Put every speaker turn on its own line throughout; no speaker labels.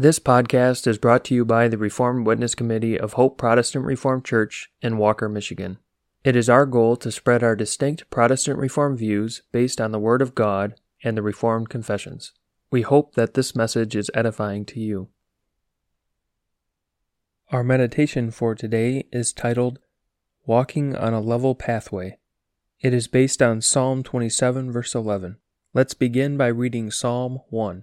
This podcast is brought to you by the Reformed Witness Committee of Hope Protestant Reformed Church in Walker, Michigan. It is our goal to spread our distinct Protestant Reformed views based on the Word of God and the Reformed confessions. We hope that this message is edifying to you. Our meditation for today is titled Walking on a Level Pathway. It is based on Psalm 27, verse 11. Let's begin by reading Psalm 1.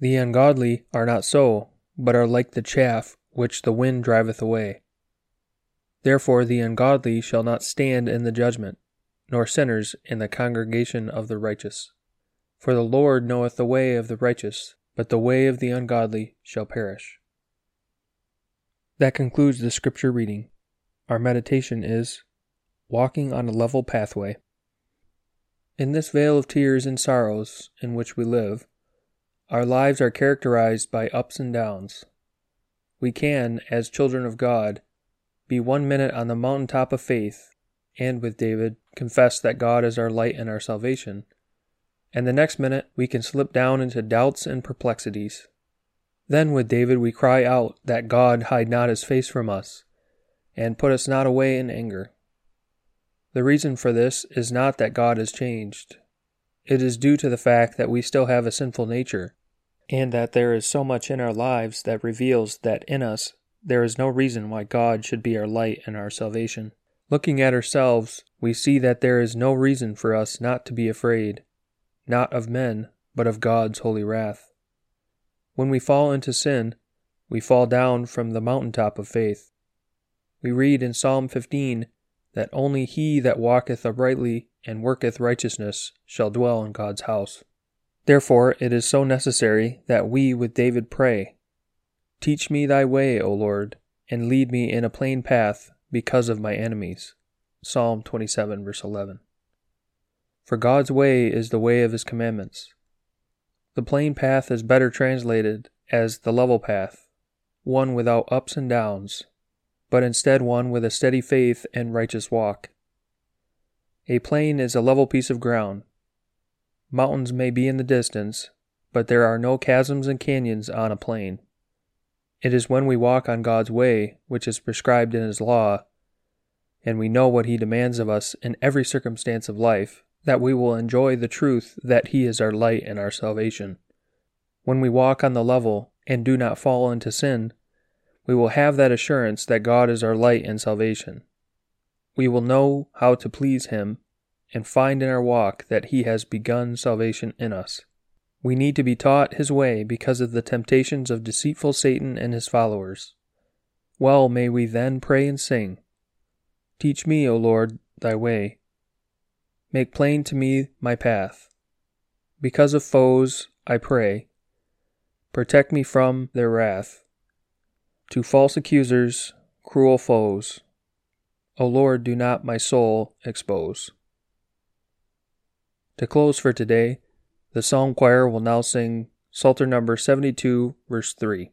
The ungodly are not so, but are like the chaff which the wind driveth away. Therefore the ungodly shall not stand in the judgment, nor sinners in the congregation of the righteous. For the Lord knoweth the way of the righteous, but the way of the ungodly shall perish. That concludes the scripture reading. Our meditation is Walking on a Level Pathway. In this vale of tears and sorrows in which we live, our lives are characterized by ups and downs. We can, as children of God, be one minute on the mountaintop of faith, and with David, confess that God is our light and our salvation, and the next minute we can slip down into doubts and perplexities. Then with David we cry out that God hide not his face from us, and put us not away in anger. The reason for this is not that God has changed. It is due to the fact that we still have a sinful nature, and that there is so much in our lives that reveals that in us there is no reason why God should be our light and our salvation. Looking at ourselves, we see that there is no reason for us not to be afraid, not of men, but of God's holy wrath. When we fall into sin, we fall down from the mountaintop of faith. We read in Psalm 15 that only he that walketh uprightly and worketh righteousness shall dwell in God's house. Therefore, it is so necessary that we with David pray Teach me thy way, O Lord, and lead me in a plain path because of my enemies. Psalm 27, verse 11. For God's way is the way of his commandments. The plain path is better translated as the level path, one without ups and downs, but instead one with a steady faith and righteous walk. A plain is a level piece of ground, Mountains may be in the distance, but there are no chasms and canyons on a plain. It is when we walk on God's way, which is prescribed in His law, and we know what He demands of us in every circumstance of life, that we will enjoy the truth that He is our light and our salvation. When we walk on the level and do not fall into sin, we will have that assurance that God is our light and salvation. We will know how to please Him and find in our walk that He has begun salvation in us. We need to be taught His way because of the temptations of deceitful Satan and his followers. Well may we then pray and sing Teach me, O Lord, thy way. Make plain to me my path. Because of foes, I pray. Protect me from their wrath. To false accusers, cruel foes, O Lord, do not my soul expose. To close for today, the Psalm Choir will now sing Psalter number 72, verse 3.